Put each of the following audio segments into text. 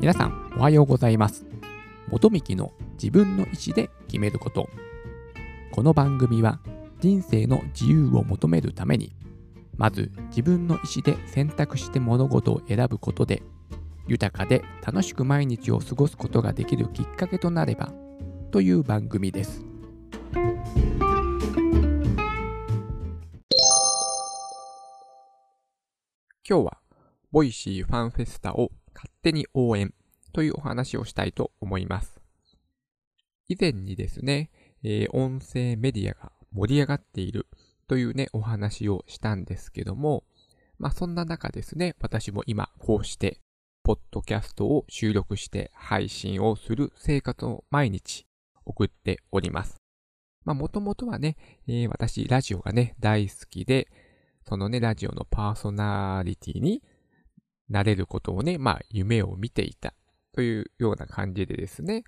皆さんおはようございます。元幹の自分の意思で決めること。この番組は人生の自由を求めるためにまず自分の意思で選択して物事を選ぶことで豊かで楽しく毎日を過ごすことができるきっかけとなればという番組です。今日はボイシーファンフェスタを勝手に応援というお話をしたいと思います。以前にですね、えー、音声メディアが盛り上がっているというね、お話をしたんですけども、まあそんな中ですね、私も今こうして、ポッドキャストを収録して配信をする生活を毎日送っております。まあもともとはね、えー、私ラジオがね、大好きで、そのね、ラジオのパーソナリティになれることをね、まあ夢を見ていたというような感じでですね、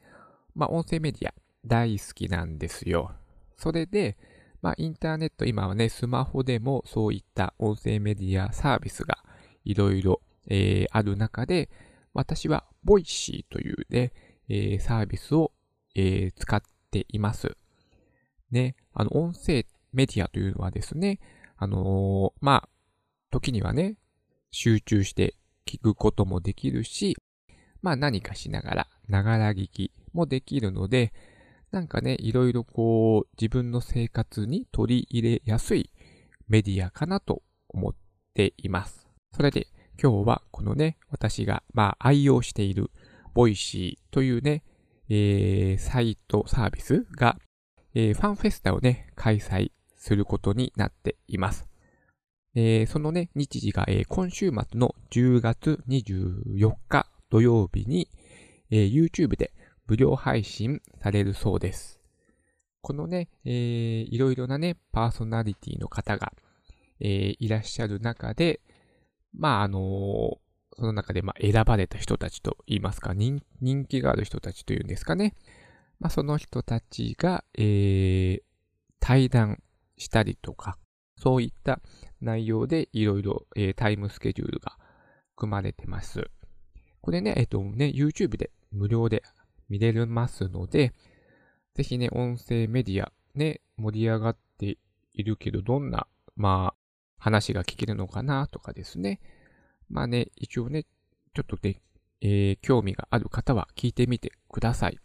まあ音声メディア大好きなんですよ。それで、まあインターネット今はね、スマホでもそういった音声メディアサービスがいろいろある中で、私はボイシーというね、えー、サービスを、えー、使っています。ね、あの音声メディアというのはですね、あのー、まあ、時にはね、集中して聞くこともできるし、まあ何かしながら、ながら聞きもできるので、なんかね、いろいろこう、自分の生活に取り入れやすいメディアかなと思っています。それで、今日はこのね、私がまあ愛用しているVoicy というね、えー、サイトサービスが、えー、ファンフェスタをね、開催することになっています。えー、そのね、日時が、えー、今週末の10月24日土曜日に、えー、YouTube で無料配信されるそうです。このね、えー、いろいろなね、パーソナリティの方が、えー、いらっしゃる中で、まあ、あのー、その中で、ま、選ばれた人たちと言いますか、人気がある人たちというんですかね。まあ、その人たちが、えー、対談したりとか、そういった内容でいろいろタイムスケジュールが組まれてます。これね、えっとね、YouTube で無料で見れますので、ぜひね、音声メディアね、盛り上がっているけど、どんな、まあ、話が聞けるのかなとかですね。まあね、一応ね、ちょっとね、えー、興味がある方は聞いてみてください。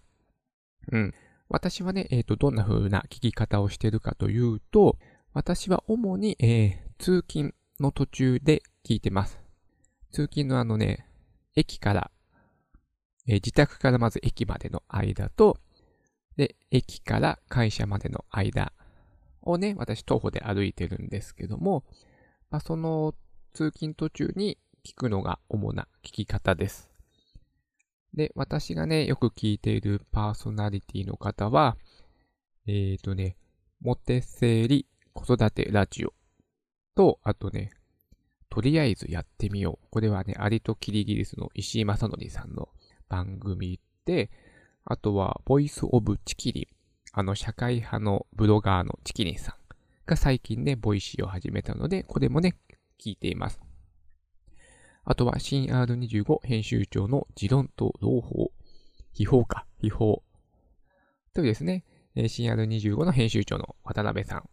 うん。私はね、えっ、ー、と、どんな風な聞き方をしてるかというと、私は主に、えー、通勤の途中で聞いてます。通勤のあのね、駅から、えー、自宅からまず駅までの間と、で、駅から会社までの間をね、私徒歩で歩いてるんですけども、まあ、その通勤途中に聞くのが主な聞き方です。で、私がね、よく聞いているパーソナリティの方は、えっ、ー、とね、モテセリ子育てラジオと、あとね、とりあえずやってみよう。これはね、アリとキリギリスの石井正則さんの番組で、あとは、 Voice of ちきりん。あの、社会派のブロガーのちきりんさんが最近ね、 Voicy を始めたので、これもね、聞いています。あとは、新 R25 編集長の持論と朗報。悲報か、悲報。というですね、新 R25 の編集長の渡辺さん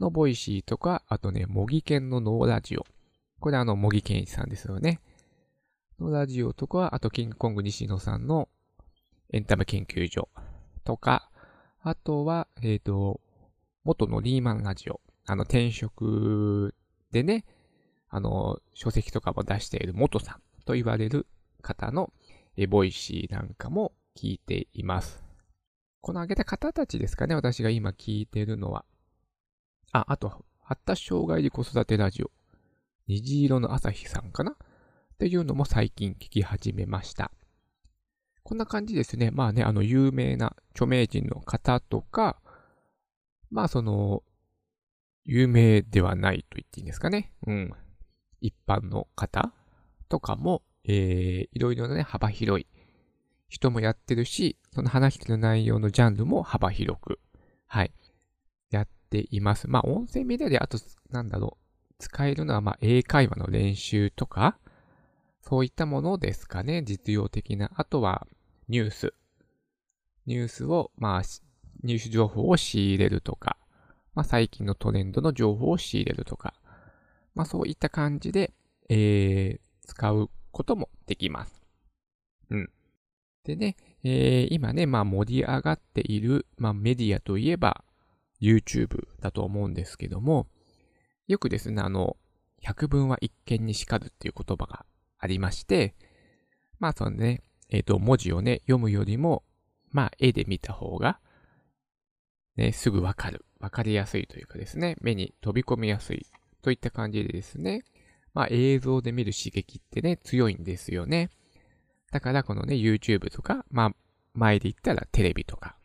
の Voicy とか、あとね、茂木健の脳ラジオ。これあの、茂木健さんですよね。のラジオとか、あと、キングコング西野さんのエンタメ研究所とか、あとは、えっ、ー、と、元のリーマンラジオ。あの、転職でね、あの、書籍とかも出している元さんと言われる方のえ Voicy なんかも聞いています。この挙げた方たちですかね、私が今聞いているのは。あ、あと、発達障害児子育てラジオ。虹色の朝日さんかな？っていうのも最近聞き始めました。こんな感じですね。まあね、あの、有名な著名人の方とか、まあその、有名ではないと言っていいんですかね。うん。一般の方とかも、えー、いろいろなね、幅広い人もやってるし、その話してる内容のジャンルも幅広く、はい、ています。まあ、音声メディアであと、なんだろう、使えるのは、まあ、英会話の練習とか、そういったものですかね。実用的な。あとは、ニュース。ニュースを、まあ、入手情報を仕入れるとか、まあ、最近のトレンドの情報を仕入れるとか、まあ、そういった感じで、えー、使うこともできます。うん。でね、えー、今ね、まあ盛り上がっている、まあメディアといえば YouTube だと思うんですけども、よくですね、あの、百聞は一見にしかずっていう言葉がありまして、まあそのね、えっ、ー、と、文字をね、読むよりも、まあ絵で見た方が、ね、すぐわかる。わかりやすいというかですね、目に飛び込みやすいといった感じでですね、まあ映像で見る刺激ってね、強いんですよね。だからこのね、YouTube とか、まあ、前で言ったらテレビとか、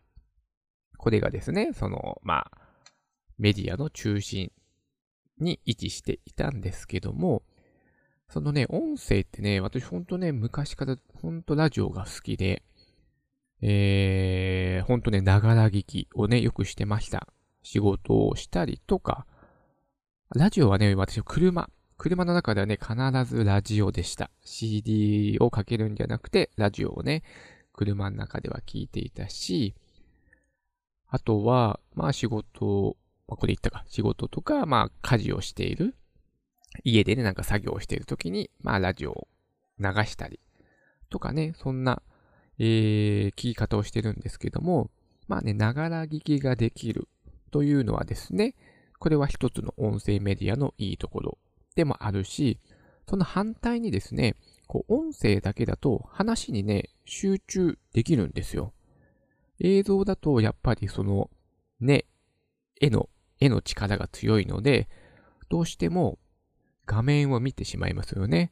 これがですね、その、まあ、メディアの中心に位置していたんですけども、そのね、音声ってね、私ほんとね、昔からほんとラジオが好きで、えー、ほんとね、ながら聞きをね、よくしてました。仕事をしたりとか、ラジオはね、私車、車の中ではね、必ずラジオでした。CD をかけるんじゃなくて、ラジオをね、車の中では聞いていたし、あとは、まあ仕事、まあ、これ言ったか、仕事とか、まあ家事をしている。家でね、なんか作業をしているときに、まあラジオを流したり、とかね、そんな、えー、聞き方をしてるんですけども、まあね、ながら聞きができるというのはですね、これは一つの音声メディアのいいところでもあるし、その反対にですね、こう音声だけだと話にね、集中できるんですよ。映像だとやっぱりその、ね、絵の、絵の力が強いので、どうしても画面を見てしまいますよね。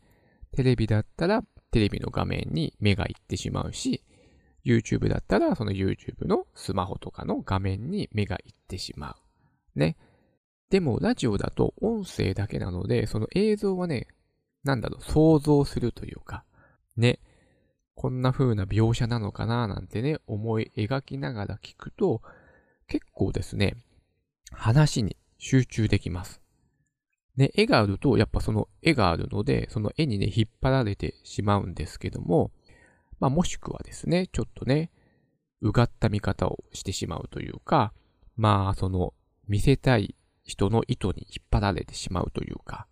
テレビだったらテレビの画面に目がいってしまうし、YouTube だったらその YouTube のスマホとかの画面に目がいってしまう。ね。でも、ラジオだと音声だけなので、その映像はね、なんだろう、想像するというか、ね、こんな風な描写なのかななんてね、思い描きながら聞くと、結構ですね、話に集中できます。ね、絵があると、やっぱその絵があるので、その絵にね、引っ張られてしまうんですけども、まあもしくはですね、ちょっとね、うがった見方をしてしまうというか、まあその見せたい人の意図に引っ張られてしまうというか、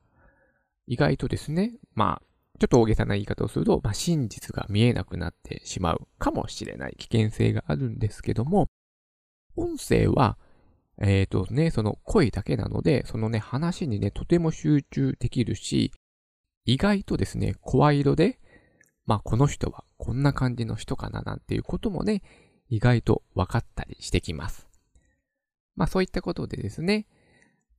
意外とですね、まあ、ちょっと大げさな言い方をすると、まあ、真実が見えなくなってしまうかもしれない危険性があるんですけども、音声は、えっ、ー、とね、その声だけなので、そのね、話にね、とても集中できるし、意外とですね、声色で、まあ、この人はこんな感じの人かななんていうこともね、意外と分かったりしてきます。まあ、そういったことでですね、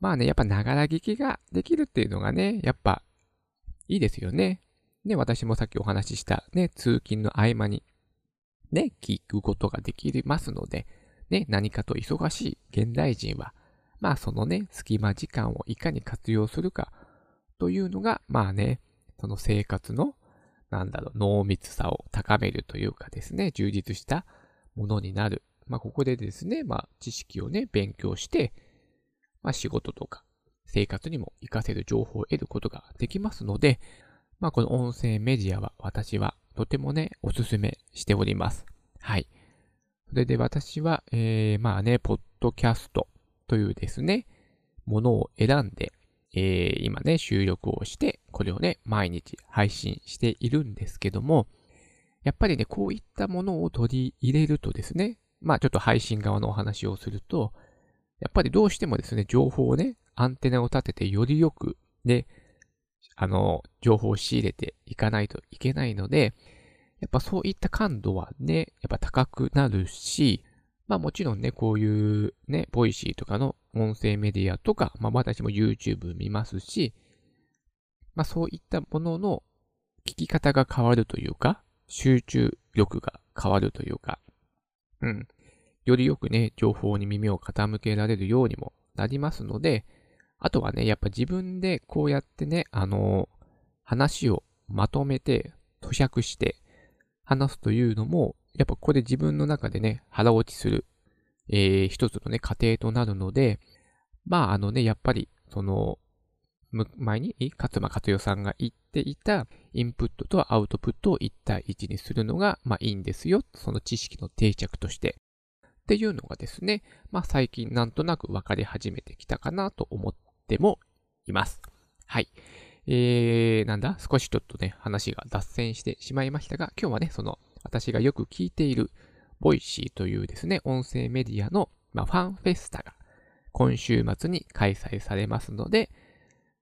まあね、やっぱながら聞きができるっていうのがね、やっぱいいですよね。ね、私もさっきお話ししたね、通勤の合間にね、聞くことができますので、ね、何かと忙しい現代人は、まあそのね、隙間時間をいかに活用するかというのが、まあね、その生活の、なんだろう、濃密さを高めるというかですね、充実したものになる。まあここでですね、まあ知識をね、勉強して、まあ、仕事とか生活にも活かせる情報を得ることができますので、まあ、この音声メディアは私はとてもね、おすすめしております。はい。それで私は、えー、まあね、ポッドキャストというですね、ものを選んで、えー、今ね、収録をして、これをね、毎日配信しているんですけども、やっぱりね、こういったものを取り入れるとですね、まあちょっと配信側のお話をすると、やっぱりどうしてもですね、情報をね、アンテナを立ててよりよく、ね、あの、情報を仕入れていかないといけないので、やっぱそういった感度はね、やっぱ高くなるし、まあもちろんね、こういうね、 Voicy とかの音声メディアとか、まあ私も YouTube 見ますし、まあそういったものの聞き方が変わるというか、集中力が変わるというか、うん。よりよくね、情報に耳を傾けられるようにもなりますので、あとはね、やっぱ自分でこうやってね、あの話をまとめて、咀嚼して話すというのも、やっぱここで自分の中でね、腹落ちする、えー、一つのね、過程となるので、まああのね、やっぱり、その、前に勝間勝代さんが言っていたインプットとアウトプットを1対1にするのが、まあ、いいんですよ。その知識の定着として。っていうのがですね、まあ、最近なんとなく分かり始めてきたかなと思っってもいます。はい。えー、なんだ？少しちょっとね、話が脱線してしまいましたが、今日はね、その、私がよく聞いている、 Voicy というですね、音声メディアの、まあ、ファンフェスタが、今週末に開催されますので、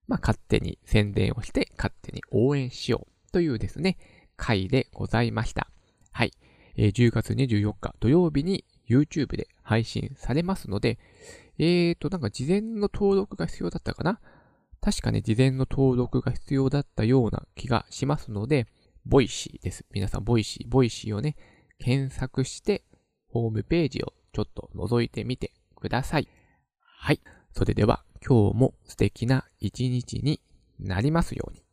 まあ、勝手に宣伝をして、勝手に応援しようというですね、回でございました。はい。えー、10月24日土曜日に YouTube で配信されますので、えーと、なんか事前の登録が必要だったかな？確かね、事前の登録が必要だったような気がしますので、 Voicy です。皆さん、 Voicy、Voicy をね、検索して、ホームページをちょっと覗いてみてください。はい。それでは、今日も素敵な一日になりますように。